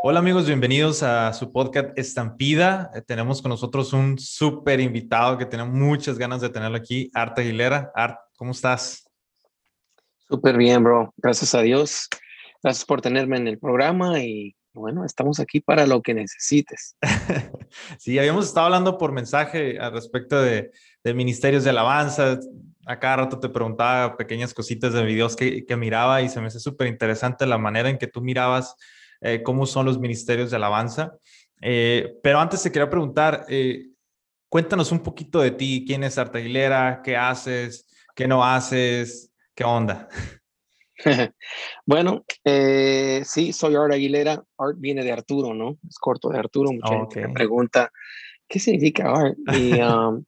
Hola amigos, bienvenidos a su podcast Estampida. Eh, tenemos con nosotros un súper invitado que tenemos muchas ganas de tenerlo aquí, Art Aguilera. Art, ¿cómo estás? Súper bien, bro. Gracias a Dios. Gracias por tenerme en el programa y bueno, estamos aquí para lo que necesites. sí, habíamos estado hablando por mensaje al respecto de, ministerios de alabanza. A cada rato te preguntaba pequeñas cositas de videos que, que miraba y se me hace súper interesante la manera en que tú mirabas eh, cómo son los ministerios de alabanza. Eh, pero antes te quería preguntar, eh, cuéntanos un poquito de ti, quién es Art Aguilera, qué haces, qué no haces, qué onda. bueno, sí, soy Art Aguilera. Art viene de Arturo, ¿no? Es corto de Arturo. Mucha gente me pregunta, ¿qué significa Art? Um,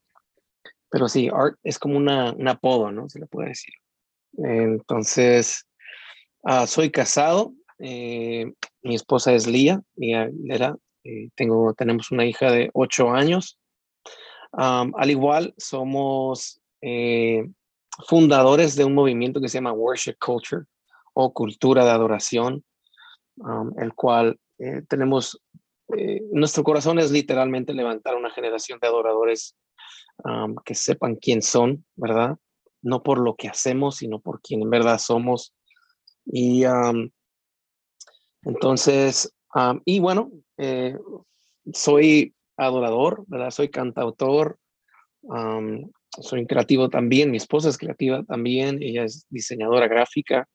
pero sí, Art es como una, un apodo, ¿no? Se le puede decir. Entonces, ah, soy casado, eh, mi esposa es Lía, mi era, eh, tengo, tenemos una hija de ocho años. al igual, somos eh, fundadores de un movimiento que se llama Worship Culture o Cultura de Adoración, el cual tenemos, nuestro corazón es literalmente levantar una generación de adoradores que sepan quién son, ¿verdad? No por lo que hacemos, sino por quién en verdad somos. Y entonces, y bueno, eh, soy adorador, ¿verdad? Soy cantautor, soy creativo también, mi esposa es creativa también, ella es diseñadora gráfica.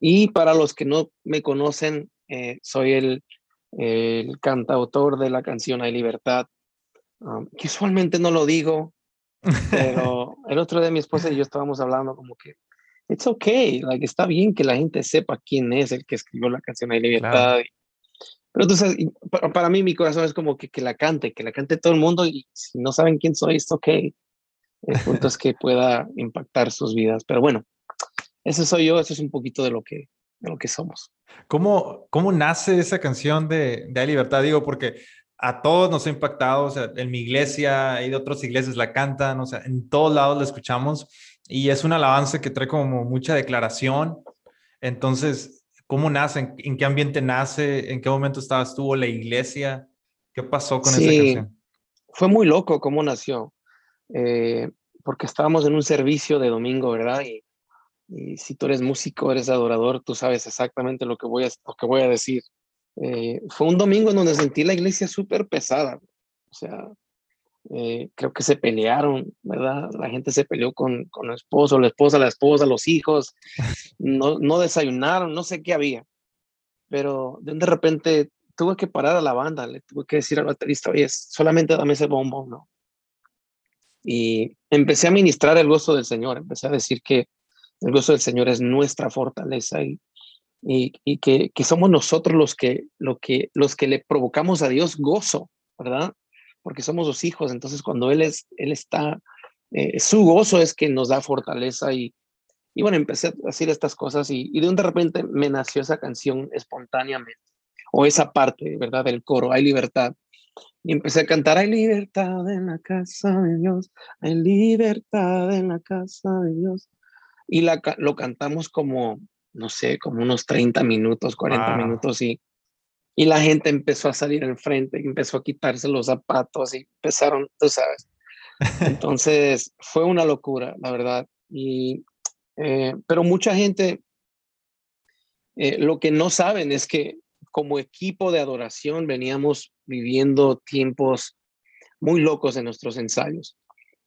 y para los que no me conocen, eh, soy el, el, cantautor de la canción Hay Libertad, que usualmente no lo digo, pero el otro día mi esposa y yo estábamos hablando como que it's okay, like, está bien que la gente sepa quién es el que escribió la canción de libertad. Pero entonces, para, para, mí mi corazón es como que, que la cante, que la cante todo el mundo y si no saben quién soy, es okay. El punto es que pueda impactar sus vidas. Pero bueno, ese soy yo, eso es un poquito de lo que, de lo que somos. ¿Cómo, ¿Cómo nace esa canción de, de Hay Libertad? Digo, porque a todos nos ha impactado, o sea, en mi iglesia y de otras iglesias la cantan, o sea, en todos lados la escuchamos y es un alabanza que trae como mucha declaración. Entonces, ¿cómo nace? ¿En, qué ambiente nace? ¿En qué momento estabas tú o la iglesia? ¿Qué pasó con esa canción? Fue muy loco cómo nació, eh, porque estábamos en un servicio de domingo, ¿verdad? Y, si tú eres músico, eres adorador, tú sabes exactamente lo que voy a, lo que voy a decir. Eh, fue un domingo en donde sentí la iglesia súper pesada. O sea, eh, creo que se pelearon, ¿verdad? La gente se peleó con, con el esposo, la esposa, la esposa, los hijos, no, no desayunaron, no sé qué había. Pero de repente tuve que parar a la banda, le tuve que decir al baterista, oye, solamente dame ese bombo, ¿no? Y empecé a ministrar el gozo del Señor, empecé a decir que el gozo del Señor es nuestra fortaleza y, y, y que, que, somos nosotros los que, lo que, los que le provocamos a Dios gozo, ¿verdad? Porque somos los hijos, entonces cuando Él, es, él está, eh, su gozo es que nos da fortaleza y, y bueno, empecé a decir estas cosas y, y de un de repente me nació esa canción espontáneamente, o esa parte, ¿verdad? Del coro, hay libertad. Y empecé a cantar, hay libertad en la casa de Dios, hay libertad en la casa de Dios. Y la, lo cantamos como, no sé, como unos 30 minutos, 40 minutos y y la gente empezó a salir enfrente, empezó a quitarse los zapatos y empezaron, tú sabes. Entonces fue una locura, la verdad. Y, eh, pero mucha gente, eh, lo que no saben es que como equipo de adoración veníamos viviendo tiempos muy locos en nuestros ensayos.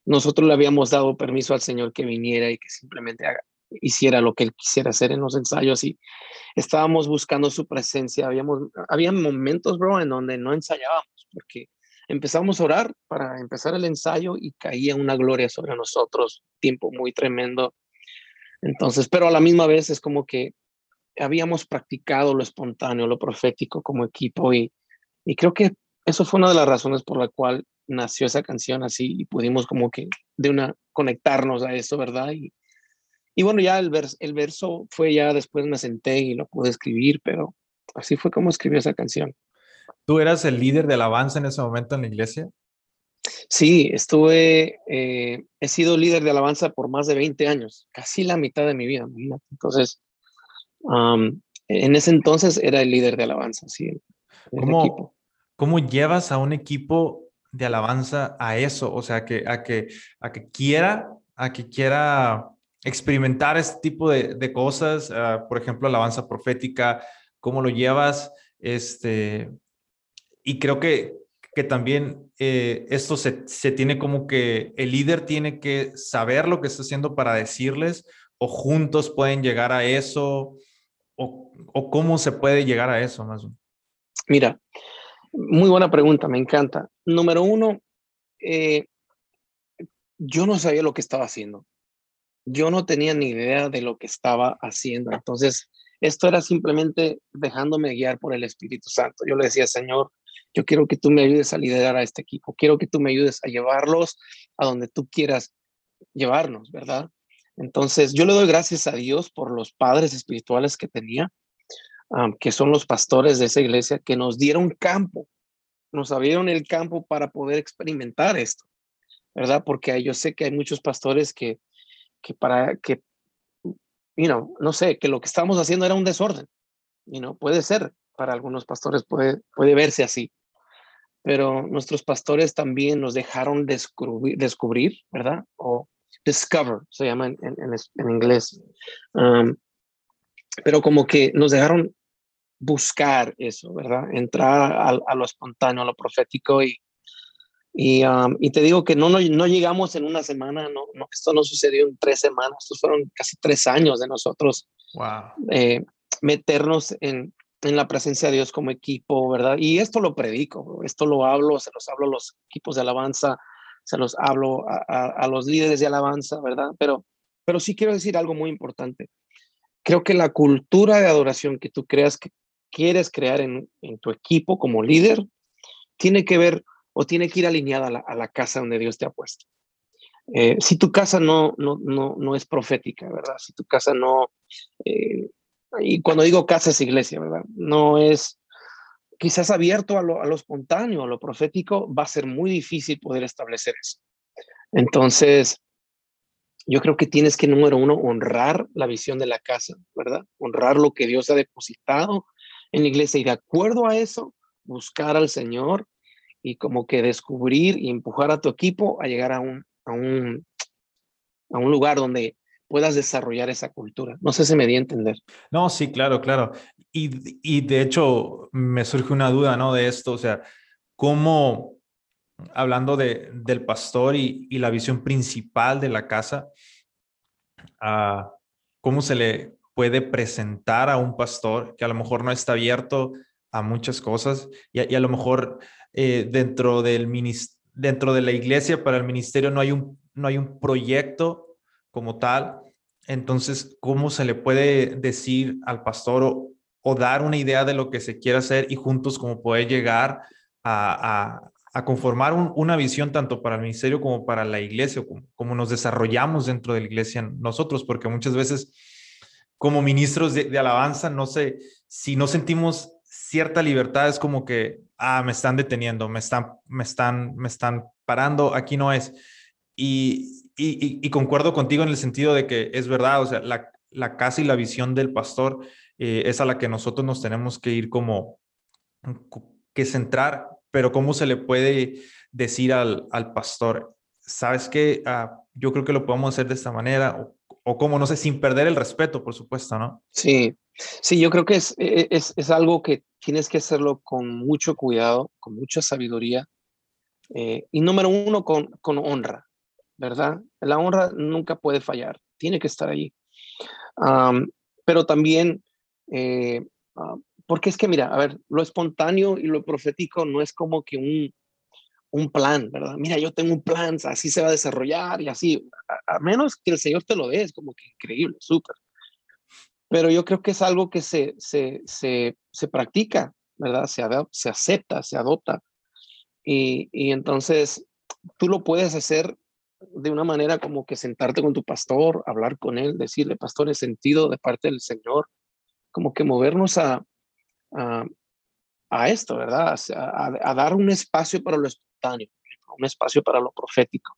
Nosotros le habíamos dado permiso al Señor que viniera y que simplemente haga, hiciera lo que él quisiera hacer en los ensayos y estábamos buscando su presencia. Habíamos, había momentos, bro, en donde no ensayábamos porque empezamos a orar para empezar el ensayo y caía una gloria sobre nosotros, tiempo muy tremendo. Entonces, pero a la misma vez es como que habíamos practicado lo espontáneo, lo profético como equipo y, y creo que eso fue una de las razones por la cual nació esa canción así y pudimos como que de una conectarnos a eso, ¿verdad? Y, y bueno, ya el, el verso fue ya después me senté y lo pude escribir, pero así fue como escribí esa canción. ¿Tú eras el líder de alabanza en ese momento en la iglesia? Sí, estuve, eh, he sido líder de alabanza por más de 20 años, casi la mitad de mi vida. Entonces, En ese entonces era el líder de alabanza, sí. ¿Cómo, ¿Cómo llevas a un equipo de alabanza a eso? O sea, que, a, que, a que quiera, a que quiera experimentar este tipo de, de cosas, ah, por ejemplo, alabanza profética, ¿cómo lo llevas? Este, y creo que, que también eh, esto se, se, tiene como que el líder tiene que saber lo que está haciendo para decirles o juntos pueden llegar a eso o, o cómo se puede llegar a eso más Mira, muy buena pregunta, me encanta. Número uno, eh, yo no sabía lo que estaba haciendo. Yo no tenía ni idea de lo que estaba haciendo. Entonces, esto era simplemente dejándome guiar por el Espíritu Santo. Yo le decía, Señor, yo quiero que tú me ayudes a liderar a este equipo. Quiero que tú me ayudes a llevarlos a donde tú quieras llevarnos, ¿verdad? Entonces, yo le doy gracias a Dios por los padres espirituales que tenía, que son los pastores de esa iglesia, que nos dieron campo, nos abrieron el campo para poder experimentar esto, ¿verdad? Porque yo sé que hay muchos pastores que, que para que, you no sé, que lo que estábamos haciendo era un desorden, y no puede ser, para algunos pastores puede, puede verse así, pero nuestros pastores también nos dejaron descubrir, descubrir ¿verdad? O discover, se llama en, en, inglés. pero como que nos dejaron buscar eso, ¿verdad? Entrar a, lo espontáneo, a lo profético y, y, y, te digo que no, no, no llegamos en una semana, no, no, esto no sucedió en tres semanas, estos fueron casi tres años de nosotros wow. eh, meternos en, en la presencia de Dios como equipo, ¿verdad? Y esto lo predico, esto lo hablo, se los hablo a los equipos de alabanza, se los hablo a, a, los líderes de alabanza, ¿verdad? Pero, pero sí quiero decir algo muy importante. Creo que la cultura de adoración que tú creas que quieres crear en, en tu equipo como líder tiene que ver o tiene que ir alineada a la, casa donde Dios te ha puesto. Eh, si tu casa no, no, no, no, es profética, ¿verdad? Si tu casa no, eh, y cuando digo casa es iglesia, ¿verdad? No es quizás abierto a lo, a lo espontáneo, a lo profético, va a ser muy difícil poder establecer eso. Entonces, yo creo que tienes que, número uno, honrar la visión de la casa, ¿verdad? Honrar lo que Dios ha depositado en la iglesia y de acuerdo a eso, buscar al Señor y como que descubrir y empujar a tu equipo a llegar a un, a un, a un lugar donde puedas desarrollar esa cultura. No sé si me di a entender. No, sí, claro, claro. Y, y de hecho me surge una duda, ¿no? De esto, o sea, ¿cómo, hablando de, del pastor y, y la visión principal de la casa, uh, ¿cómo se le puede presentar a un pastor que a lo mejor no está abierto a muchas cosas y, y a lo mejor eh, dentro, del dentro de la iglesia para el ministerio no hay un, no hay un proyecto como tal. Entonces, ¿cómo se le puede decir al pastor o, o dar una idea de lo que se quiere hacer y juntos como poder llegar a, a, a conformar un, una visión tanto para el ministerio como para la iglesia, como, como, nos desarrollamos dentro de la iglesia nosotros, porque muchas veces como ministros de, de, alabanza, no sé, si no sentimos cierta libertad, es como que, ah, me están deteniendo, me están, me están, me están parando, aquí no es. Y, y, y concuerdo contigo en el sentido de que es verdad, o sea, la, la casa y la visión del pastor eh, es a la que nosotros nos tenemos que ir como, que centrar, pero ¿cómo se le puede decir al, al pastor? ¿Sabes qué? Ah, yo creo que lo podemos hacer de esta manera, o como, no sé, sin perder el respeto, por supuesto, ¿no? Sí, sí, yo creo que es, e, es, es algo que tienes que hacerlo con mucho cuidado, con mucha sabiduría. Eh, y número uno, con, con honra, ¿verdad? La honra nunca puede fallar, tiene que estar ahí. Pero también, eh, uh, porque es que, mira, a ver, lo espontáneo y lo profético no es como que un, un plan, ¿verdad? Mira, yo tengo un plan, así se va a desarrollar y así, a, menos que el Señor te lo dé, es como que increíble, súper. Pero yo creo que es algo que se, se, se, se practica, ¿verdad? Se, se acepta, se adopta. Y, y entonces tú lo puedes hacer de una manera como que sentarte con tu pastor, hablar con él, decirle, pastor, he sentido de parte del Señor, como que movernos a, a, a esto, ¿verdad? A, a, dar un espacio para lo espontáneo, un espacio para lo profético.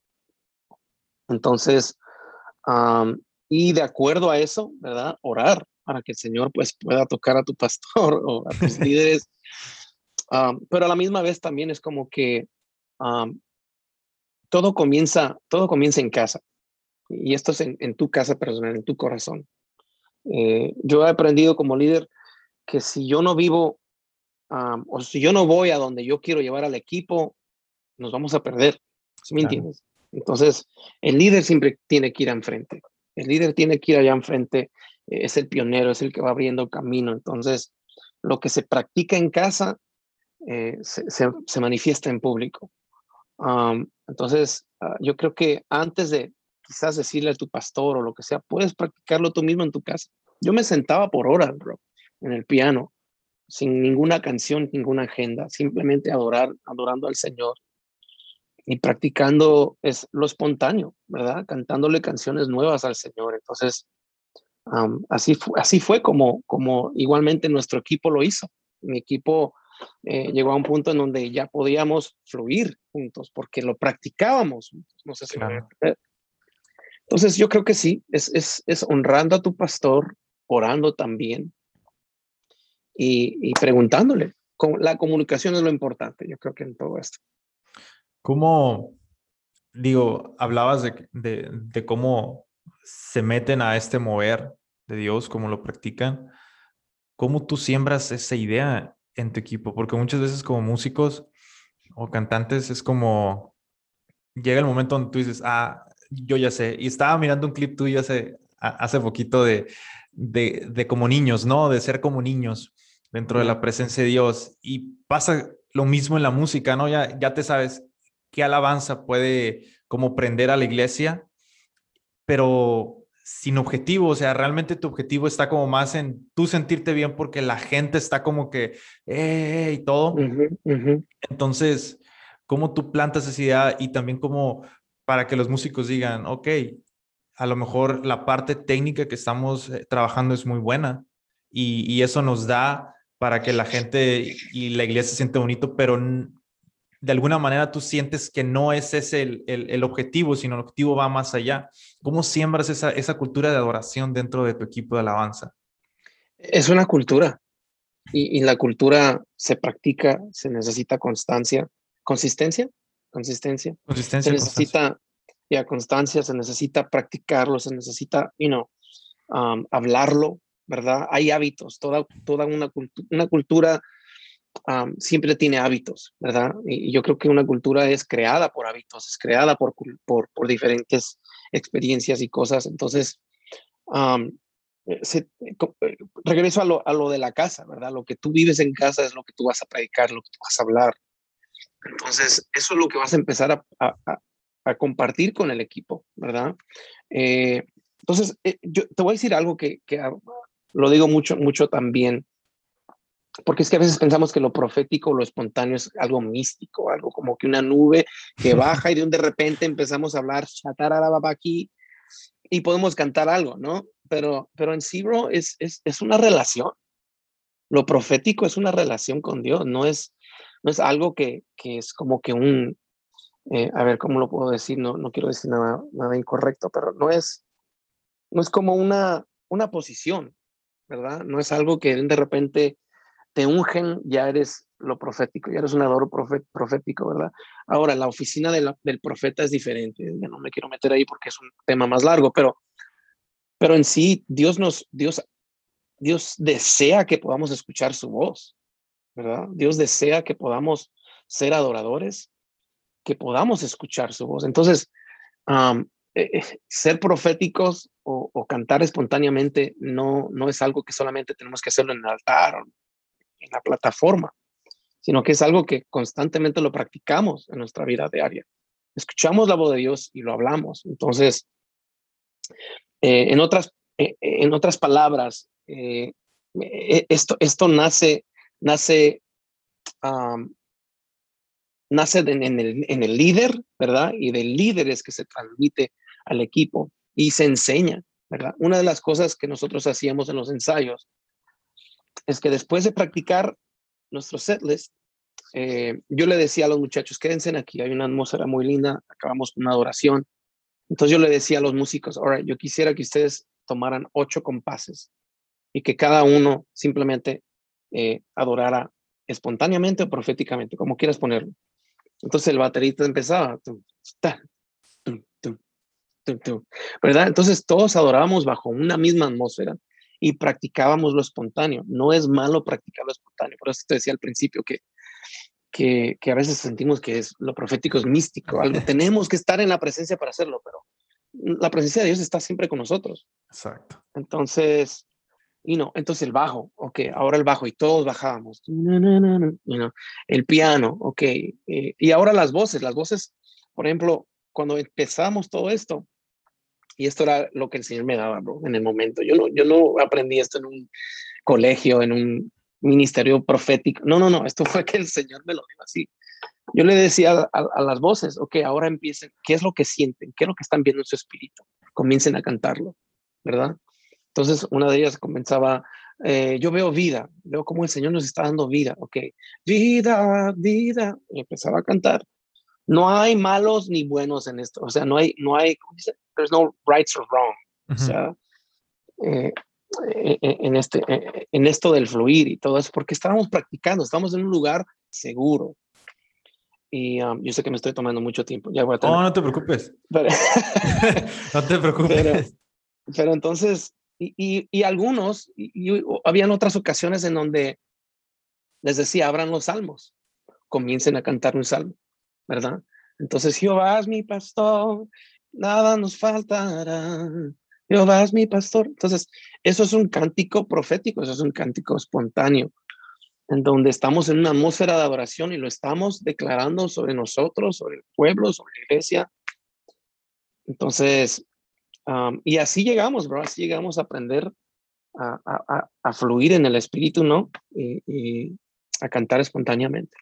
Entonces, um, y de acuerdo a eso, ¿verdad? Orar, para que el Señor pues pueda tocar a tu pastor o a tus líderes. pero a la misma vez también es como que todo comienza, todo comienza en casa. Y esto es en, tu casa personal, en tu corazón. Eh, yo he aprendido como líder que si yo no vivo o si yo no voy a donde yo quiero llevar al equipo, nos vamos a perder. ¿Sí me entiendes? Entonces, el líder siempre tiene que ir enfrente. El líder tiene que ir allá enfrente. Es el pionero, es el que va abriendo camino. Entonces, lo que se practica en casa eh, se, se, manifiesta en público. entonces, ah, yo creo que antes de quizás decirle a tu pastor o lo que sea, puedes practicarlo tú mismo en tu casa. Yo me sentaba por horas, bro, en el piano, sin ninguna canción, ninguna agenda, simplemente adorar, adorando al Señor y practicando es lo espontáneo, ¿verdad? Cantándole canciones nuevas al Señor. Entonces, así, así fue como, como igualmente nuestro equipo lo hizo. Mi equipo eh, llegó a un punto en donde ya podíamos fluir juntos porque lo practicábamos No sé si Entonces, yo creo que sí, es, es, es honrando a tu pastor, orando también y, y preguntándole. La comunicación es lo importante, yo creo que en todo esto. ¿Cómo, digo, hablabas de, de, de, cómo se meten a este mover de Dios, cómo lo practican? ¿Cómo tú siembras esa idea en tu equipo? Porque muchas veces como músicos o cantantes es como, llega el momento donde tú dices, ah, yo ya sé, y estaba mirando un clip tuyo hace, hace poquito de, de, de como niños, ¿no? De ser como niños dentro de la presencia de Dios. Y pasa lo mismo en la música, ¿no? Ya, ya te sabes qué alabanza puede como prender a la iglesia, pero sin objetivo, o sea, realmente tu objetivo está como más en tú sentirte bien porque la gente está como que, eh, y todo. Entonces, ¿cómo tú plantas esa idea y también como para que los músicos digan, ok, a lo mejor la parte técnica que estamos eh, trabajando es muy buena y, y, eso nos da para que la gente y la iglesia se siente bonito, pero de alguna manera tú sientes que no es ese el, el, objetivo, sino el objetivo va más allá. ¿Cómo siembras esa, esa cultura de adoración dentro de tu equipo de alabanza? Es una cultura y, y, la cultura se practica, se necesita constancia, consistencia, consistencia. Consistencia. Se necesita ya constancia, se necesita practicarlo, se necesita, you know, um, hablarlo, ¿verdad? Hay hábitos, toda, toda una, una cultura siempre tiene hábitos, ¿verdad? Y yo creo que una cultura es creada por hábitos, es creada por, por, diferentes experiencias y cosas. Entonces, eh, eh, regreso a lo, a lo de la casa, ¿verdad? Lo que tú vives en casa es lo que tú vas a predicar, lo que tú vas a hablar. Entonces, eso es lo que vas a empezar a, a, compartir con el equipo, ¿verdad? Eh, entonces, yo te voy a decir algo que, que lo digo mucho, mucho también porque es que a veces pensamos que lo profético, lo espontáneo es algo místico, algo como que una nube que baja y de un de repente empezamos a hablar aquí y podemos cantar algo, ¿no? Pero, pero en sí, bro, es, es, es una relación. Lo profético es una relación con Dios, no es, no es algo que, que es como que un, eh, a ver, ¿cómo lo puedo decir? No, no quiero decir nada, nada incorrecto, pero no es, no es como una, una posición, ¿verdad? No es algo que de repente te ungen, ya eres lo profético, ya eres un adoro profético, ¿verdad? Ahora, la oficina del profeta es diferente, ya no me quiero meter ahí porque es un tema más largo, pero, pero en sí, Dios nos, Dios, Dios desea que podamos escuchar su voz, ¿verdad? Dios desea que podamos ser adoradores, que podamos escuchar su voz. Entonces, eh, eh, ser proféticos o, o, cantar espontáneamente no, no es algo que solamente tenemos que hacerlo en el altar en la plataforma, sino que es algo que constantemente lo practicamos en nuestra vida diaria. Escuchamos la voz de Dios y lo hablamos. Entonces, eh, en, otras, eh, en otras palabras, eh, esto, esto nace, nace, nace en, el, en el líder, ¿verdad? Y del líder es que se transmite al equipo y se enseña, ¿verdad? Una de las cosas que nosotros hacíamos en los ensayos es que después de practicar nuestro setlist, eh, yo le decía a los muchachos, quédense aquí, hay una atmósfera muy linda, acabamos con una adoración. Entonces yo le decía a los músicos, ahora yo quisiera que ustedes tomaran ocho compases y que cada uno simplemente eh, adorara espontáneamente o proféticamente, como quieras ponerlo. Entonces el baterista empezaba, ¿verdad? Entonces todos adorábamos bajo una misma atmósfera y practicábamos lo espontáneo. No es malo practicar lo espontáneo, por eso te decía al principio que, que, que a veces sentimos que es, lo profético es místico, algo, tenemos que estar en la presencia para hacerlo, pero la presencia de Dios está siempre con nosotros. Exacto. Entonces, y no, entonces el bajo, ok, ahora el bajo y todos bajábamos, el piano, ok, eh, y ahora las voces, las voces, por ejemplo, cuando empezamos todo esto, y esto era lo que el Señor me daba, bro, en el momento, yo no, yo no aprendí esto en un colegio, en un ministerio profético, no, no, no, esto fue que el Señor me lo dio así. Yo le decía a, las voces, ok, ahora empiecen, ¿qué es lo que sienten? ¿Qué es lo que están viendo en su espíritu? Comiencen a cantarlo, ¿verdad? Entonces, una de ellas comenzaba, eh, yo veo vida, veo cómo el Señor nos está dando vida, ok, vida, vida, y empezaba a cantar. No hay malos ni buenos en esto, o sea, no hay, no hay, ¿cómo dice? There's no rights or wrong. O sea, eh, eh, en, este, en esto del fluir y todo eso, porque estábamos practicando, estamos en un lugar seguro. Y um, yo sé que me estoy tomando mucho tiempo. Ya voy a No, no te preocupes. no te preocupes. pero entonces, y, algunos, y, habían otras ocasiones en donde les decía, abran los salmos, comiencen a cantar un salmo, ¿verdad? Entonces, Jehová es mi pastor, nada nos faltará. Jehová es mi pastor. Entonces, eso es un cántico profético, eso es un cántico espontáneo, en donde estamos en una atmósfera de adoración y lo estamos declarando sobre nosotros, sobre el pueblo, sobre la iglesia. Entonces, y así llegamos, bro, así llegamos a aprender a, a, fluir en el espíritu, ¿no? Y, a cantar espontáneamente.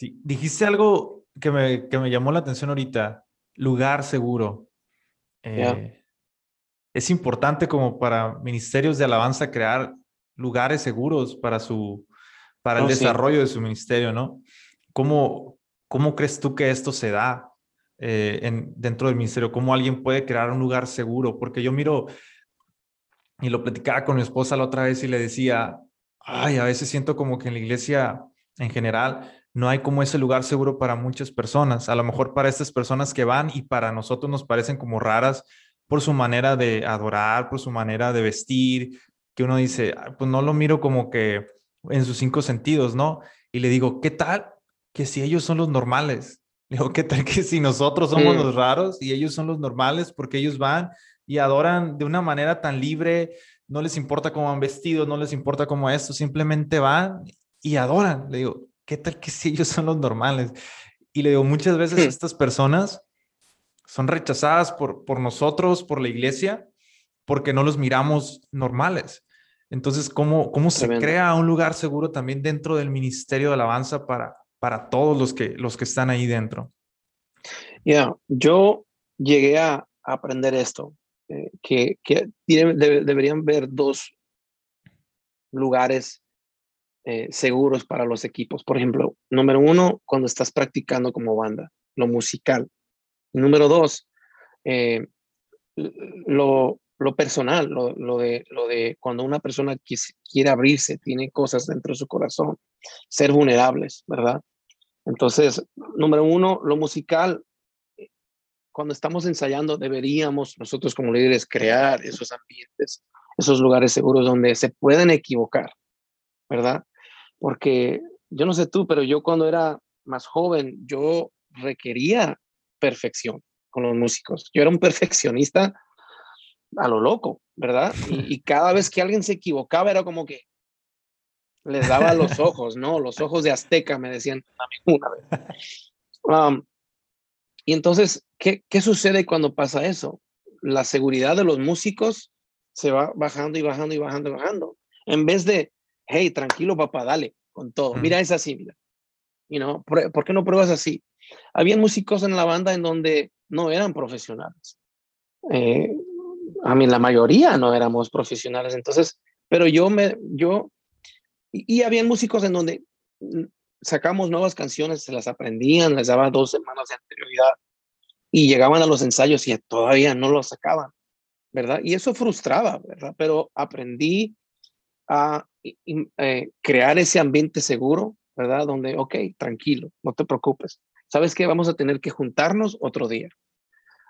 Sí, dijiste algo que me, que me llamó la atención ahorita, lugar seguro. Eh, es importante como para ministerios de alabanza crear lugares seguros para su para el desarrollo de su ministerio, ¿no? ¿Cómo, ¿Cómo crees tú que esto se da? Eh, en, dentro del ministerio, cómo alguien puede crear un lugar seguro, porque yo miro y lo platicaba con mi esposa la otra vez y le decía, ay, a veces siento como que en la iglesia en general no hay como ese lugar seguro para muchas personas, a lo mejor para estas personas que van y para nosotros nos parecen como raras por su manera de adorar, por su manera de vestir, que uno dice, pues no lo miro como que en sus cinco sentidos, ¿no? Y le digo, ¿qué tal que si ellos son los normales? Digo, ¿qué tal que si nosotros somos los raros y ellos son los normales porque ellos van y adoran de una manera tan libre, no les importa cómo han vestido, no les importa cómo esto, simplemente van y adoran. Le digo, ¿qué tal que si ellos son los normales? Y le digo, muchas veces estas personas son rechazadas por, por nosotros, por la iglesia, porque no los miramos normales. Entonces, ¿cómo, cómo se crea un lugar seguro también dentro del Ministerio de Alabanza para, para todos los que, los que están ahí dentro. Ya, yo llegué a, aprender esto, eh, que, que deberían ver dos lugares eh, seguros para los equipos. Por ejemplo, número uno, cuando estás practicando como banda, lo musical. Número dos, eh, lo, lo, personal, lo, lo, de, lo de cuando una persona quiere abrirse, tiene cosas dentro de su corazón, ser vulnerables, ¿verdad? Entonces, número uno, lo musical, cuando estamos ensayando, deberíamos nosotros como líderes crear esos ambientes, esos lugares seguros donde se pueden equivocar, ¿verdad? Porque yo no sé tú, pero yo cuando era más joven, yo requería perfección con los músicos. Yo era un perfeccionista a lo loco, ¿verdad? Y, y, cada vez que alguien se equivocaba era como que, les daba los ojos, ¿no? Los ojos de Azteca, me decían una vez. Um, y entonces, ¿qué, ¿qué sucede cuando pasa eso? La seguridad de los músicos se va bajando y bajando y bajando y bajando. En vez de, hey, tranquilo, papá, dale con todo. Mira, es así, mira. You know, ¿por, qué no pruebas así? Había músicos en la banda en donde no eran profesionales. Eh, a mí la mayoría no éramos profesionales, entonces, pero yo me, yo y, había músicos en donde mm, sacamos nuevas canciones, se las aprendían, les daba dos semanas de anterioridad y llegaban a los ensayos y todavía no lo sacaban. ¿verdad? Y eso frustraba, ¿verdad? Pero aprendí a eh, crear ese ambiente seguro, ¿verdad? Donde, ok, tranquilo, no te preocupes. ¿Sabes qué? Vamos a tener que juntarnos otro día,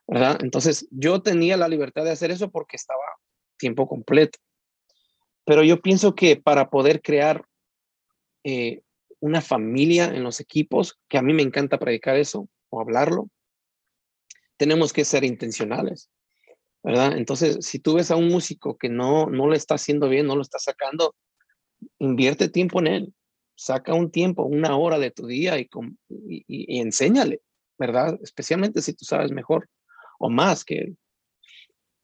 ¿verdad? Entonces, yo tenía la libertad de hacer eso porque estaba tiempo completo. Pero yo pienso que para poder crear eh, una familia en los equipos, que a mí me encanta predicar eso o hablarlo, tenemos que ser intencionales, ¿verdad? Entonces, si tú ves a un músico que no, no lo está haciendo bien, no lo está sacando, invierte tiempo en él, saca un tiempo, una hora de tu día y, y, y enséñale, ¿verdad? Especialmente si tú sabes mejor o más que él.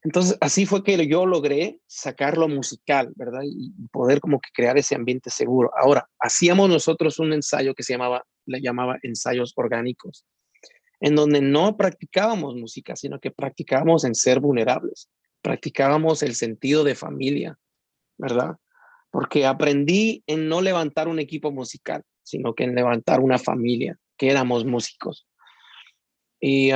Entonces, así fue que yo logré sacarlo musical, ¿verdad? Y poder como que crear ese ambiente seguro. Ahora, hacíamos nosotros un ensayo que se llamaba, le llamaba ensayos orgánicos, en donde no practicábamos música, sino que practicábamos en ser vulnerables, practicábamos el sentido de familia, ¿verdad? Porque aprendí en no levantar un equipo musical, sino que en levantar una familia, que éramos músicos. Y,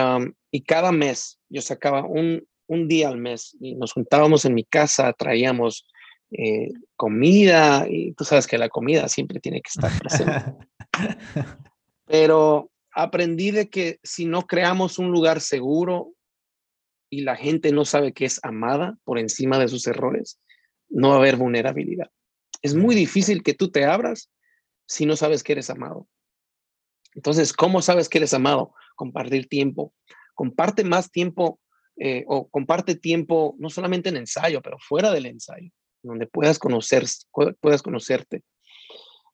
y cada mes yo sacaba un, un día al mes y nos juntábamos en mi casa, traíamos eh, comida y tú sabes que la comida siempre tiene que estar presente. Pero aprendí de que si no creamos un lugar seguro y la gente no sabe que es amada por encima de sus errores, no va a haber vulnerabilidad. Es muy difícil que tú te abras si no sabes que eres amado. Entonces, ¿cómo sabes que eres amado? Compartir tiempo. Comparte más tiempo eh, o comparte tiempo, no solamente en ensayo, pero fuera del ensayo, donde puedas, conocer, puedas conocerte.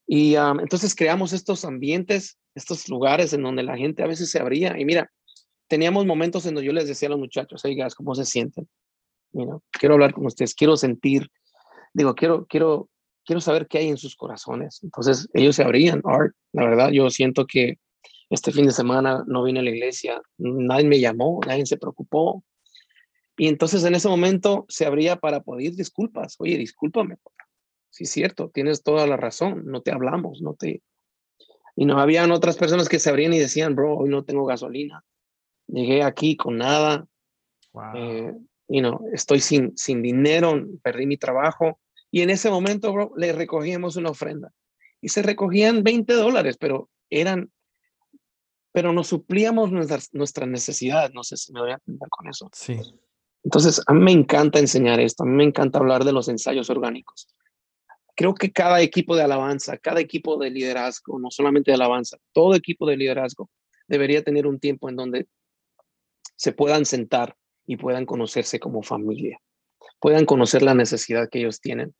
Y entonces creamos estos ambientes, estos lugares en donde la gente a veces se abría. Y mira, teníamos momentos en donde yo les decía a los muchachos, oigas, ¿cómo se sienten? quiero hablar con ustedes, quiero sentir, digo, quiero, quiero, quiero saber qué hay en sus corazones. Entonces ellos se abrían, Art, la verdad, yo siento que este fin de semana no vine a la iglesia, nadie me llamó, nadie se preocupó, y entonces en ese momento se abría para pedir disculpas. Oye, discúlpame. Sí, cierto, tienes toda la razón. No te hablamos, no te. Y no habían otras personas que se abrían y decían, bro, hoy no tengo gasolina. Llegué aquí con nada. Wow. Eh, you know, estoy sin, sin dinero, perdí mi trabajo. Y en ese momento, bro, le recogíamos una ofrenda. Y se recogían 20 dólares, pero eran, pero nos suplíamos nuestras, nuestras necesidades. No sé si me voy a entender con eso. Sí. Entonces, a mí me encanta enseñar esto, a mí me encanta hablar de los ensayos orgánicos. Creo que cada equipo de alabanza, cada equipo de liderazgo, no solamente de alabanza, todo equipo de liderazgo debería tener un tiempo en donde se puedan sentar y puedan conocerse como familia, puedan conocer la necesidad que ellos tienen.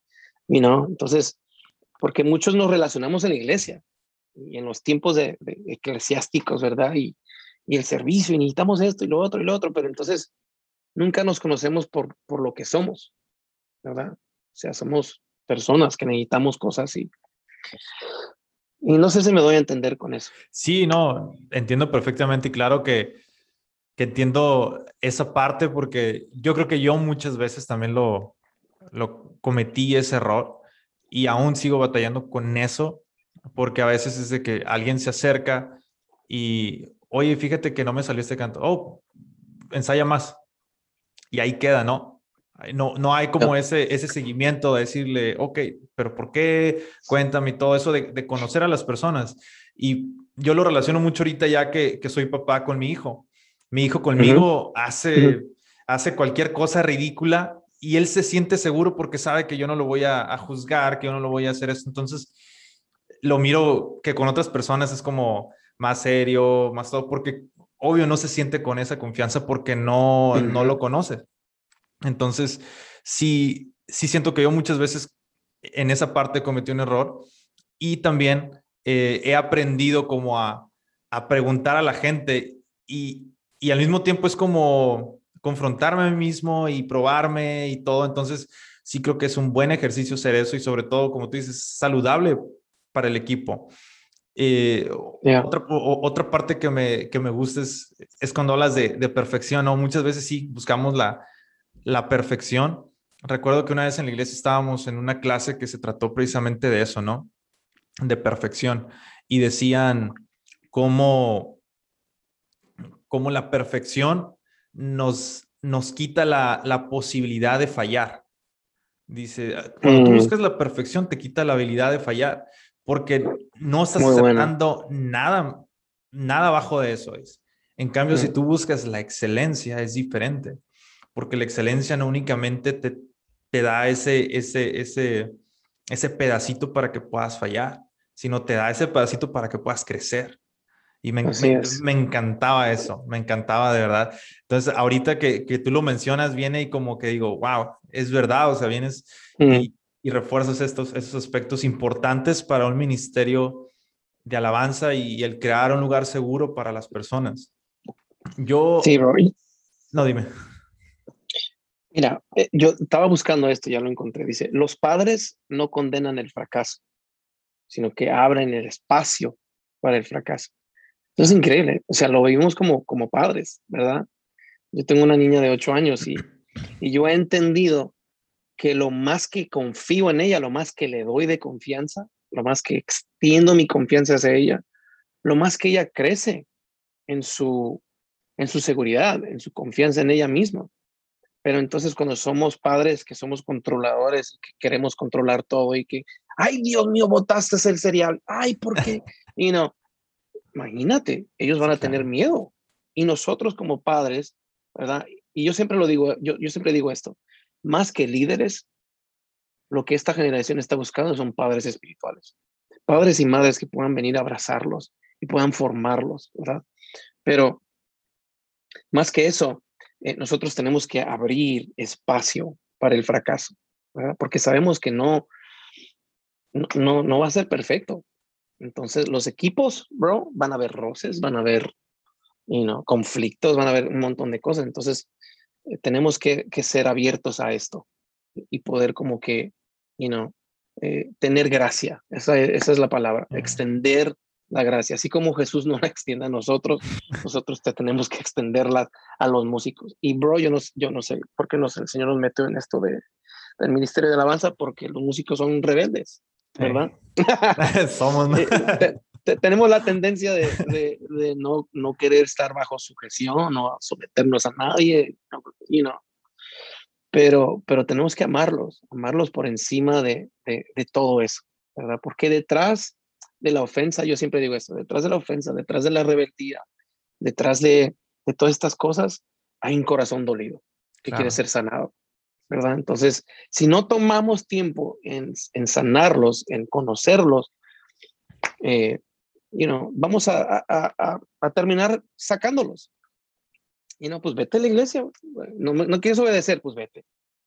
You know? Entonces, porque muchos nos relacionamos en la iglesia y en los tiempos de, eclesiásticos, ¿verdad? Y, y el servicio, y necesitamos esto y lo otro y lo otro, pero entonces nunca nos conocemos por, por lo que somos, ¿verdad? O sea, somos personas que necesitamos cosas y, y no sé si me doy a entender con eso. Sí, no, entiendo perfectamente y claro que, que entiendo esa parte porque yo creo que yo muchas veces también lo, lo cometí ese error y aún sigo batallando con eso porque a veces es de que alguien se acerca y, oye, fíjate que no me salió este canto, oh, ensaya más y ahí queda, ¿no? No, no hay como ese, ese seguimiento de decirle, ok, pero ¿por qué? Cuéntame todo eso de, conocer a las personas. Y yo lo relaciono mucho ahorita ya que, que soy papá con mi hijo. Mi hijo conmigo hace, hace cualquier cosa ridícula y él se siente seguro porque sabe que yo no lo voy a, a, juzgar, que yo no lo voy a hacer eso. Entonces, lo miro que con otras personas es como más serio, más todo, porque obvio no se siente con esa confianza porque no, no lo conoce. Entonces, sí, sí siento que yo muchas veces en esa parte cometí un error y también eh, he aprendido como a, a, preguntar a la gente y, y al mismo tiempo es como confrontarme a mí mismo y probarme y todo. Entonces, sí creo que es un buen ejercicio hacer eso y sobre todo, como tú dices, saludable para el equipo. Eh, otra, otra, parte que me, que me gusta es, es cuando hablas de, de, perfección, ¿no? Muchas veces sí buscamos la, la perfección. Recuerdo que una vez en la iglesia estábamos en una clase que se trató precisamente de eso, ¿no? De perfección. Y decían cómo, cómo la perfección nos, nos quita la, la posibilidad de fallar. Dice, cuando tú mm. buscas la perfección, te quita la habilidad de fallar, porque no estás aceptando nada, nada abajo de eso. Es. En cambio, si mm. tú buscas la excelencia, es diferente, porque la excelencia no únicamente te, te da ese, ese, ese, ese pedacito para que puedas fallar, sino te da ese pedacito para que puedas crecer. Y me, me, encantaba eso, me encantaba de verdad. Entonces, ahorita que, que, tú lo mencionas, viene y como que digo, wow, es verdad, o sea, vienes y, y, refuerzas estos, esos aspectos importantes para un ministerio de alabanza y, el crear un lugar seguro para las personas. Yo... Sí, Roy. No, dime. Mira, eh, yo estaba buscando esto, ya lo encontré. Dice, los padres no condenan el fracaso, sino que abren el espacio para el fracaso. Es increíble, o sea, lo vivimos como, como padres, ¿verdad? Yo tengo una niña de ocho años y, y yo he entendido que lo más que confío en ella, lo más que le doy de confianza, lo más que extiendo mi confianza hacia ella, lo más que ella crece en su, en su seguridad, en su confianza en ella misma. Pero entonces cuando somos padres, que somos controladores, que queremos controlar todo y que, ay Dios mío, botaste el cereal, ay, ¿por qué? Y no, imagínate, ellos van a tener miedo. Y nosotros como padres, ¿verdad? Y yo siempre lo digo, yo, yo siempre digo esto, más que líderes, lo que esta generación está buscando son padres espirituales, padres y madres que puedan venir a abrazarlos y puedan formarlos, ¿verdad? Pero más que eso, eh, nosotros tenemos que abrir espacio para el fracaso, ¿verdad? Porque sabemos que no, no, no va a ser perfecto, entonces, los equipos, bro, van a haber roces, van a haber, you know, conflictos, van a haber un montón de cosas. Entonces, eh, tenemos que, que, ser abiertos a esto y poder como que, you know, eh, tener gracia. Esa, esa, es la palabra, extender la gracia. Así como Jesús no la extiende a nosotros, nosotros te tenemos que extenderla a los músicos. Y, bro, yo no, yo no sé por qué nos, el Señor nos metió en esto de, del ministerio de alabanza, porque los músicos son rebeldes. ¿verdad? Somos. tenemos la tendencia de, de, no, no, querer estar bajo sujeción o someternos a nadie, you know. pero, pero tenemos que amarlos, amarlos por encima de, de, todo eso, ¿verdad? Porque detrás de la ofensa, yo siempre digo esto, detrás de la ofensa, detrás de la rebeldía, detrás de, de todas estas cosas, hay un corazón dolido que quiere ser sanado. ¿verdad? Entonces, si no tomamos tiempo en, en sanarlos, en conocerlos, eh, you know, vamos a, a, a, terminar sacándolos. Y no, pues vete a la iglesia. No, no quieres obedecer, pues vete.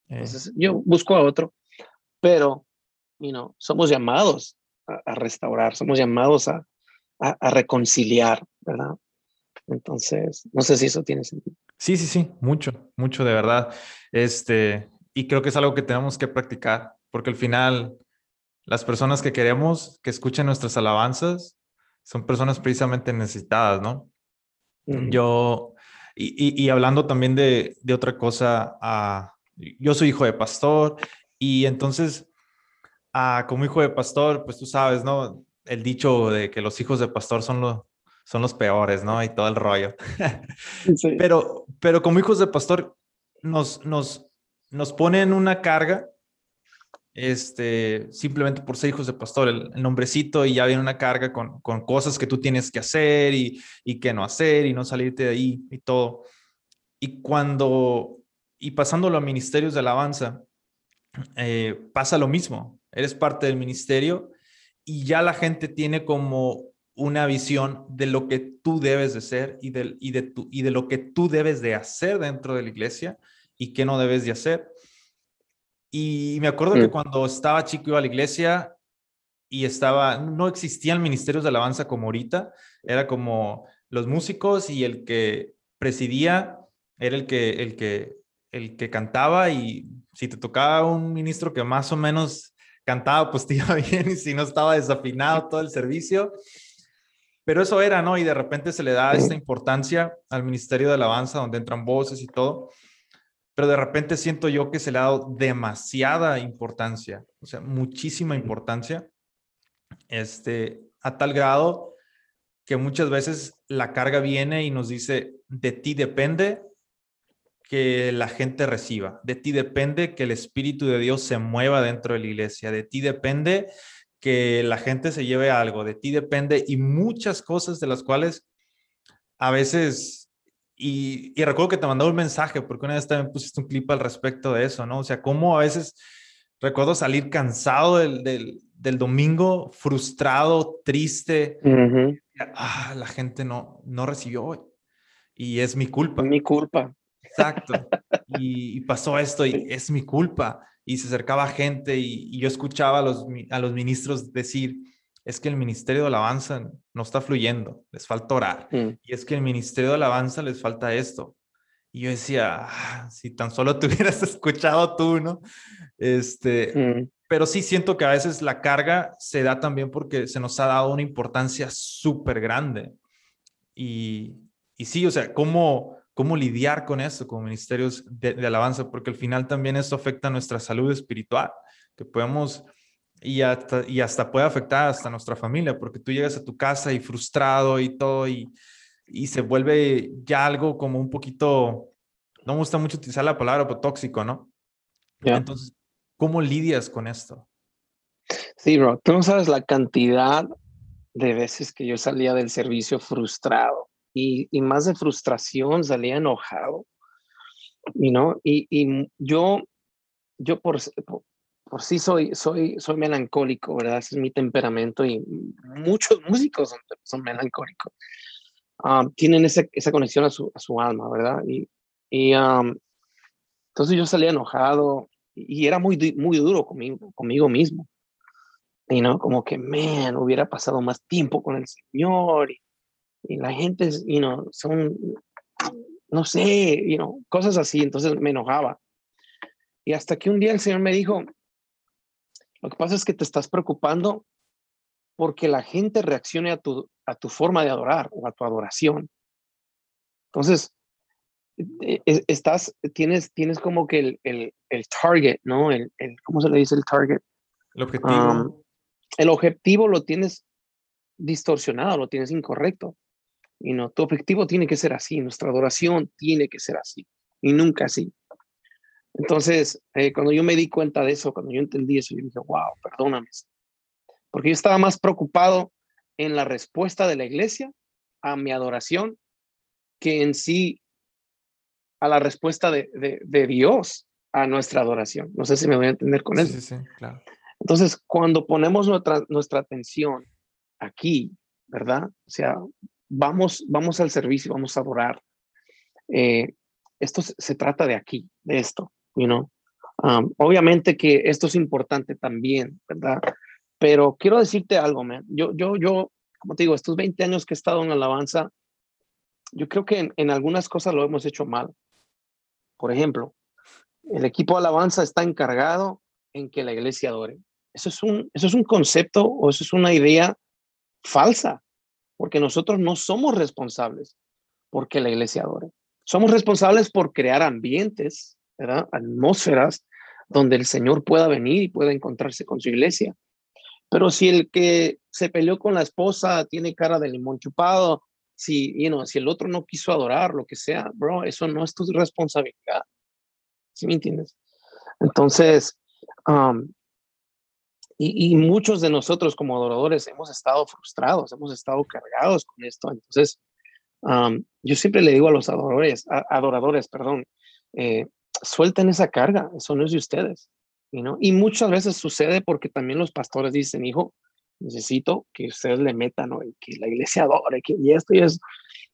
Entonces, yo busco a otro. Pero, you know, somos llamados a, restaurar, somos llamados a, a, reconciliar, ¿verdad? Entonces, no sé si eso tiene sentido. Sí, sí, sí, mucho, mucho de verdad. Este, y creo que es algo que tenemos que practicar, porque al final las personas que queremos que escuchen nuestras alabanzas son personas precisamente necesitadas, ¿no? Yo, y, y, hablando también de, de otra cosa, uh, yo soy hijo de pastor y entonces, uh, como hijo de pastor, pues tú sabes, ¿no? El dicho de que los hijos de pastor son los, son los peores, ¿no? Y todo el rollo. Pero, pero como hijos de pastor, nos, nos, nos ponen una carga, este, simplemente por ser hijos de pastor, el, nombrecito y ya viene una carga con, con, cosas que tú tienes que hacer y, y que no hacer y no salirte de ahí y todo. Y cuando, y pasándolo a ministerios de alabanza, eh, pasa lo mismo. Eres parte del ministerio y ya la gente tiene como una visión de lo que tú debes de ser y de, y de, tu, y de lo que tú debes de hacer dentro de la iglesia y qué no debes de hacer. Y me acuerdo que mm. cuando estaba chico iba a la iglesia y estaba, no existían ministerios de alabanza como ahorita, era como los músicos y el que presidía era el que, el que, el que cantaba y si te tocaba un ministro que más o menos cantaba, pues te iba bien y si no estaba desafinado todo el servicio, pero eso era, ¿no? Y de repente se le da esta importancia al Ministerio de Alabanza, donde entran voces y todo, pero de repente siento yo que se le ha dado demasiada importancia, o sea, muchísima importancia, este, a tal grado que muchas veces la carga viene y nos dice, de ti depende que la gente reciba. De ti depende que el Espíritu de Dios se mueva dentro de la iglesia. De ti depende que la gente se lleve algo. De ti depende y muchas cosas de las cuales a veces, y, recuerdo que te mandó un mensaje porque una vez también pusiste un clip al respecto de eso, ¿no? O sea, cómo a veces recuerdo salir cansado del, del, domingo, frustrado, triste. Ah, la gente no, no recibió hoy. Y es mi culpa. Mi culpa. Exacto. Y, pasó esto y es mi culpa. Y se acercaba gente y, yo escuchaba a los, a los ministros decir, es que el ministerio de alabanza no está fluyendo, les falta orar. Mm. Y es que el ministerio de alabanza les falta esto. Y yo decía, ah, si tan solo te hubieras escuchado tú, ¿no? Este, mm. pero sí siento que a veces la carga se da también porque se nos ha dado una importancia súper grande. Y, y sí, o sea, ¿cómo, cómo lidiar con eso como ministerios de, alabanza, porque al final también esto afecta nuestra salud espiritual, que podemos, y hasta, y hasta puede afectar hasta nuestra familia, porque tú llegas a tu casa y frustrado y todo, y, y se vuelve ya algo como un poquito, no me gusta mucho utilizar la palabra, pero tóxico, ¿no? Entonces, ¿cómo lidias con esto? Sí, bro, tú no sabes la cantidad de veces que yo salía del servicio frustrado y, más de frustración, salía enojado, y ¿no? Y, y yo, yo por, por, sí soy, soy, soy melancólico, ¿verdad? Ese es mi temperamento y muchos músicos son, son melancólicos. Ah, tienen esa, esa conexión a su, a su alma, ¿verdad? Y, y entonces yo salía enojado y era muy, muy duro conmigo, conmigo mismo. Y no, como que, man, hubiera pasado más tiempo con el Señor. Y, y la gente, you know, son, no sé, you know, cosas así, entonces me enojaba. Y hasta que un día el Señor me dijo, lo que pasa es que te estás preocupando porque la gente reaccione a tu, a tu forma de adorar o a tu adoración. Entonces, e, e, estás, tienes, tienes como que el, el, el target, ¿no? El, el, ¿Cómo se le dice el target? El objetivo. Um, el objetivo lo tienes distorsionado, lo tienes incorrecto. Y no, tu objetivo tiene que ser así, nuestra adoración tiene que ser así y nunca así. Entonces, eh, cuando yo me di cuenta de eso, cuando yo entendí eso, yo dije, wow, perdóname. Porque yo estaba más preocupado en la respuesta de la iglesia a mi adoración que en sí a la respuesta de, de, Dios a nuestra adoración. No sé si me voy a entender con eso. Sí, sí, claro. Entonces, cuando ponemos nuestra, nuestra atención aquí, ¿verdad? O sea, vamos, vamos al servicio, vamos a adorar. Eh, esto se, trata de aquí, de esto, you know. Um, obviamente que esto es importante también, ¿verdad? Pero quiero decirte algo, man. Yo, yo, yo, como te digo, estos 20 años que he estado en alabanza, yo creo que en, algunas cosas lo hemos hecho mal. Por ejemplo, el equipo de alabanza está encargado en que la iglesia adore. Eso es un, eso es un concepto o eso es una idea falsa porque nosotros no somos responsables porque la iglesia adore. Somos responsables por crear ambientes, ¿verdad? atmósferas donde el Señor pueda venir y pueda encontrarse con su iglesia. Pero si el que se peleó con la esposa tiene cara de limón chupado, si, you si el otro no quiso adorar, lo que sea, bro, eso no es tu responsabilidad. ¿Sí me entiendes? Entonces, um, y, muchos de nosotros como adoradores hemos estado frustrados, hemos estado cargados con esto. Entonces, yo siempre le digo a los adoradores, adoradores, perdón, eh, suelten esa carga, eso no es de ustedes. ¿no? Y muchas veces sucede porque también los pastores dicen, hijo, necesito que ustedes le metan, ¿no? y que la iglesia adore, que, y esto y eso.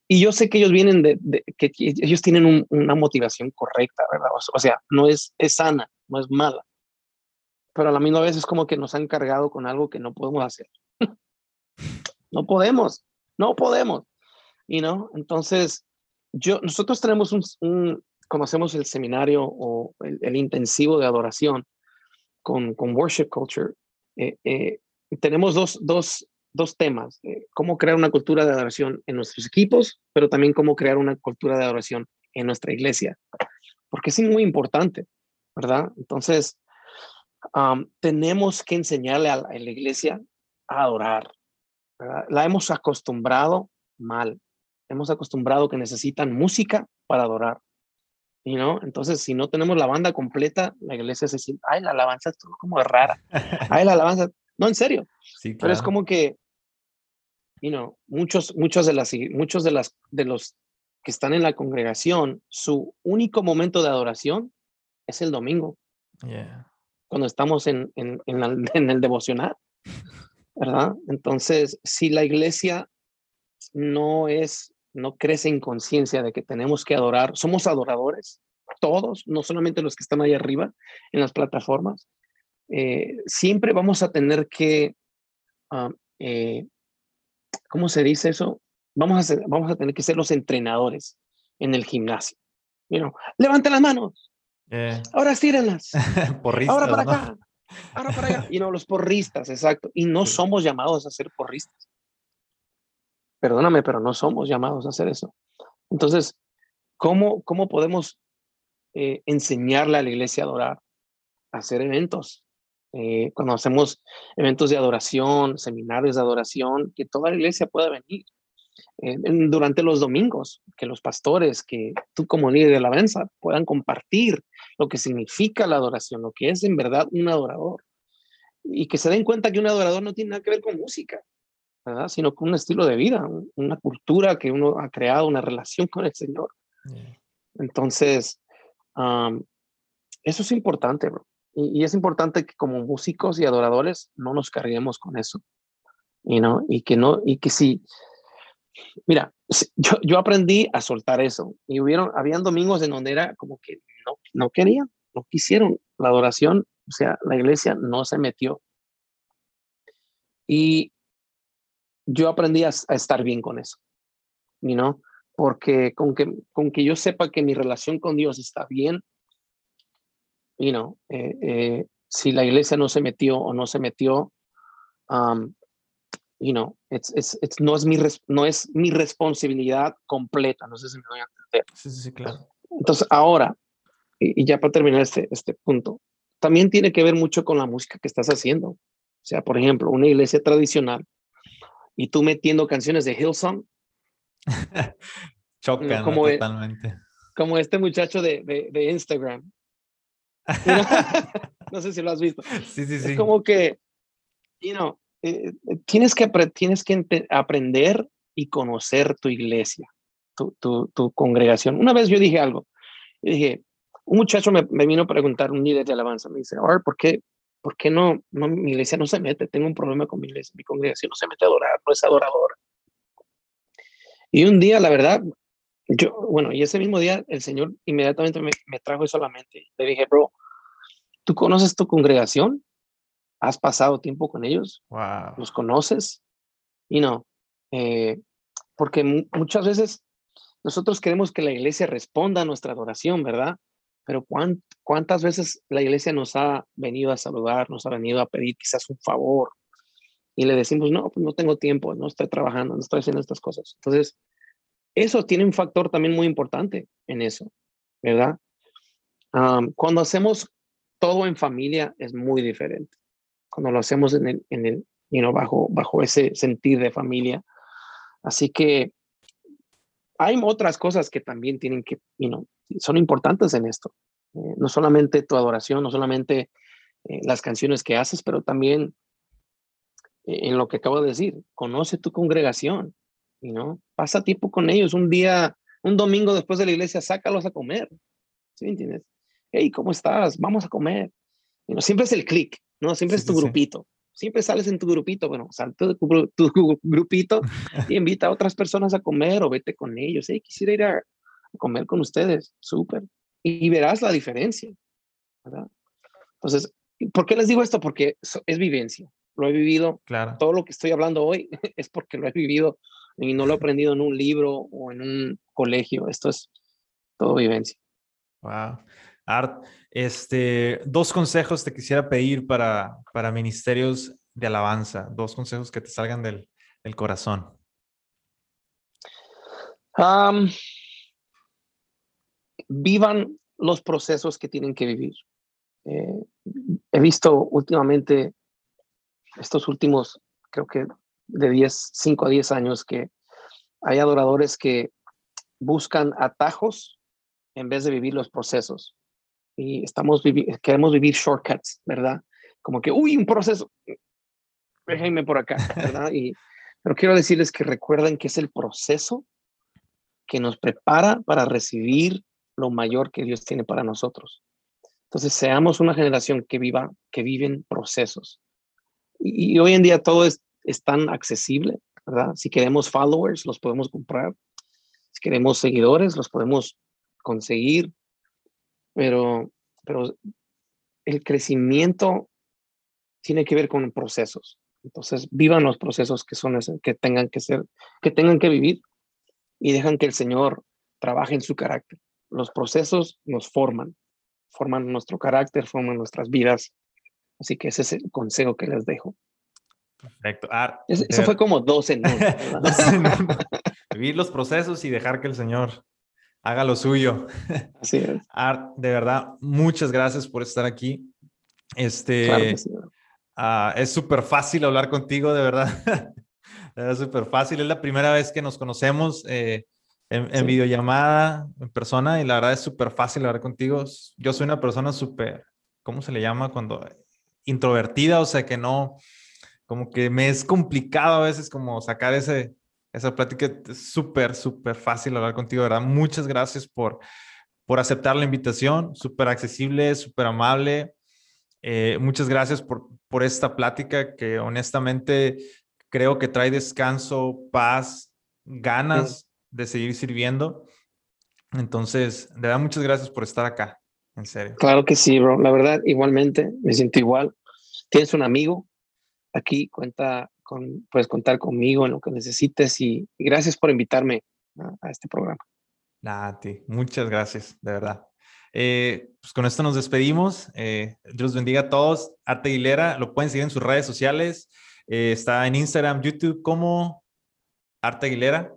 Y yo sé que ellos vienen de, que, ellos tienen una motivación correcta, ¿verdad? O sea, no es, es sana, no es mala pero a la misma vez es como que nos han cargado con algo que no podemos hacer. no podemos, no podemos. Y no, entonces, yo, nosotros tenemos un, conocemos el seminario o el, intensivo de adoración con, con Worship Culture. Eh, eh, tenemos dos, dos, dos temas, eh, cómo crear una cultura de adoración en nuestros equipos, pero también cómo crear una cultura de adoración en nuestra iglesia, porque es muy importante, ¿verdad? Entonces, tenemos que enseñarle a la, iglesia a adorar. La hemos acostumbrado mal. Hemos acostumbrado que necesitan música para adorar. You know? Entonces, si no tenemos la banda completa, la iglesia se siente, ay, la alabanza es como rara. Ay, la alabanza. No, en serio. Sí, Pero es como que, you know, muchos, muchos de las, muchos de las, de los que están en la congregación, su único momento de adoración es el domingo. Cuando estamos en, en, en, el devocional, ¿verdad? Entonces, si la iglesia no es no crece en conciencia de que tenemos que adorar. Somos adoradores, todos, no solamente los que están ahí arriba en las plataformas. Eh, siempre vamos a tener que, ah, eh, ¿cómo se dice eso? Vamos a, vamos a tener que ser los entrenadores en el gimnasio. You Levante las manos. Eh. Ahora estírenlas. Ahora para acá. Ahora para allá. Y no, los porristas, exacto. Y no somos llamados a ser porristas perdóname, pero no somos llamados a hacer eso. Entonces, ¿cómo, cómo podemos eh, enseñarle a la iglesia a adorar? A hacer eventos. Eh, cuando hacemos eventos de adoración, seminarios de adoración, que toda la iglesia pueda venir. Eh, durante los domingos, que los pastores, que tú como líder de alabanza puedan compartir lo que significa la adoración, lo que es en verdad un adorador. Y que se den cuenta que un adorador no tiene nada que ver con música sino con un estilo de vida, una cultura que uno ha creado, una relación con el Señor. Entonces, eso es importante, bro. Y, es importante que como músicos y adoradores no nos carguemos con eso. You know? Y que no, y que si, mira, yo, yo aprendí a soltar eso. Y hubieron, habían domingos en donde era como que no, no querían, no quisieron la adoración, o sea, la iglesia no se metió. Y yo aprendí a, estar bien con eso, you porque con que, con que yo sepa que mi relación con Dios está bien, you know, eh, eh, si la iglesia no se metió o no se metió, um, you know, it's, it's, no, es mi no es mi responsabilidad completa, no sé si me voy a entender. Sí, sí, claro. Entonces, ahora, y, y, ya para terminar este, este punto, también tiene que ver mucho con la música que estás haciendo. O sea, por ejemplo, una iglesia tradicional y tú metiendo canciones de Hillsong. Chocan como totalmente. como este muchacho de, de, Instagram. no sé si lo has visto. Sí, sí, sí. Es como que, you know, eh, eh, tienes que, tienes que aprender y conocer tu iglesia, tu, tu, congregación. Una vez yo dije algo. dije, un muchacho me, vino a preguntar, un líder de alabanza, me dice, ¿por qué, ¿por qué no, mi iglesia no se mete? Tengo un problema con mi iglesia, mi congregación no se mete a adorar, no es adorador. Y un día, la verdad, yo, bueno, y ese mismo día el Señor inmediatamente me, me trajo eso a la mente. Le dije, bro, ¿tú conoces tu congregación? ¿Has pasado tiempo con ellos? Wow. ¿Los conoces? Y no, eh, porque muchas veces nosotros queremos que la iglesia responda a nuestra adoración, ¿verdad? pero ¿cuántas veces la iglesia nos ha venido a saludar, nos ha venido a pedir quizás un favor? Y le decimos, no, pues no tengo tiempo, no estoy trabajando, no estoy haciendo estas cosas. Entonces, eso tiene un factor también muy importante en eso, ¿verdad? cuando hacemos todo en familia es muy diferente. Cuando lo hacemos en el, en el you know, bajo, bajo ese sentir de familia. Así que hay otras cosas que también tienen que, you know, son importantes en esto. Eh, no solamente tu adoración, no solamente eh, las canciones que haces, pero también eh, en lo que acabo de decir, conoce tu congregación, ¿no? Pasa tiempo con ellos. Un día, un domingo después de la iglesia, sácalos a comer. ¿Sí entiendes? Hey, ¿cómo estás? Vamos a comer. You siempre es el click, ¿no? Siempre es tu grupito siempre sales en tu grupito, bueno, salte de tu, grupito y invita a otras personas a comer o vete con ellos. Hey, quisiera ir a, comer con ustedes, súper. Y, verás la diferencia, ¿verdad? Entonces, ¿por qué les digo esto? Porque es vivencia. Lo he vivido. Claro. Todo lo que estoy hablando hoy es porque lo he vivido y no lo he aprendido en un libro o en un colegio. Esto es todo vivencia. Wow. Art, este, dos consejos te quisiera pedir para, para ministerios de alabanza, dos consejos que te salgan del, del corazón. vivan los procesos que tienen que vivir. Eh, he visto últimamente, estos últimos, creo que de 10, 5 a 10 años, que hay adoradores que buscan atajos en vez de vivir los procesos. Y estamos queremos vivir shortcuts, ¿verdad? Como que, uy, un proceso, déjenme por acá, ¿verdad? Y, pero quiero decirles que recuerden que es el proceso que nos prepara para recibir lo mayor que Dios tiene para nosotros. Entonces, seamos una generación que viva, que viven procesos. Y, hoy en día todo es, es, tan accesible, ¿verdad? Si queremos followers, los podemos comprar. Si queremos seguidores, los podemos conseguir. Pero, pero el crecimiento tiene que ver con procesos. Entonces, vivan los procesos que son que tengan que ser, que tengan que vivir y dejan que el Señor trabaje en su carácter. Los procesos nos forman, forman nuestro carácter, forman nuestras vidas. Así que ese es el consejo que les dejo. Perfecto. eso fue como dos en Vivir los procesos y dejar que el Señor haga lo suyo. Así es. Art, de verdad, muchas gracias por estar aquí. Este, claro que sí. Ah, es súper fácil hablar contigo, de verdad. es súper fácil. Es la primera vez que nos conocemos eh, en, videollamada, en persona, y la verdad es súper fácil hablar contigo. Yo soy una persona súper, ¿cómo se le llama? Cuando introvertida, o sea que no, como que me es complicado a veces como sacar ese, esa plática. Es súper, súper fácil hablar contigo, ¿verdad? Muchas gracias por, por aceptar la invitación. Súper accesible, súper amable. Eh, muchas gracias por, por esta plática que honestamente creo que trae descanso, paz, ganas de seguir sirviendo. Entonces, de verdad, muchas gracias por estar acá, en serio. Claro que sí, bro. La verdad, igualmente, me siento igual. Tienes un amigo, aquí cuenta con, puedes contar conmigo en lo que necesites y, gracias por invitarme a, este programa. Nada, ti. Muchas gracias, de verdad. Eh, pues con esto nos despedimos. Eh, Dios bendiga a todos. Arte Aguilera, lo pueden seguir en sus redes sociales. Eh, está en Instagram, YouTube como Arte Aguilera.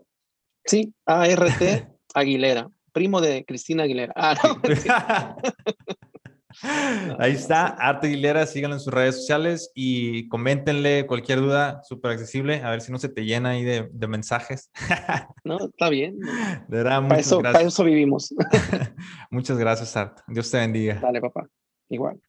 Sí, ART Aguilera, primo de Cristina Aguilera. Ah, Ahí está, Arte Aguilera, síganlo en sus redes sociales y coméntenle cualquier duda, súper accesible, a ver si no se te llena ahí de, mensajes. No, está bien. De verdad, para, eso, para eso vivimos. muchas gracias, Art. Dios te bendiga. Dale, papá. Igual.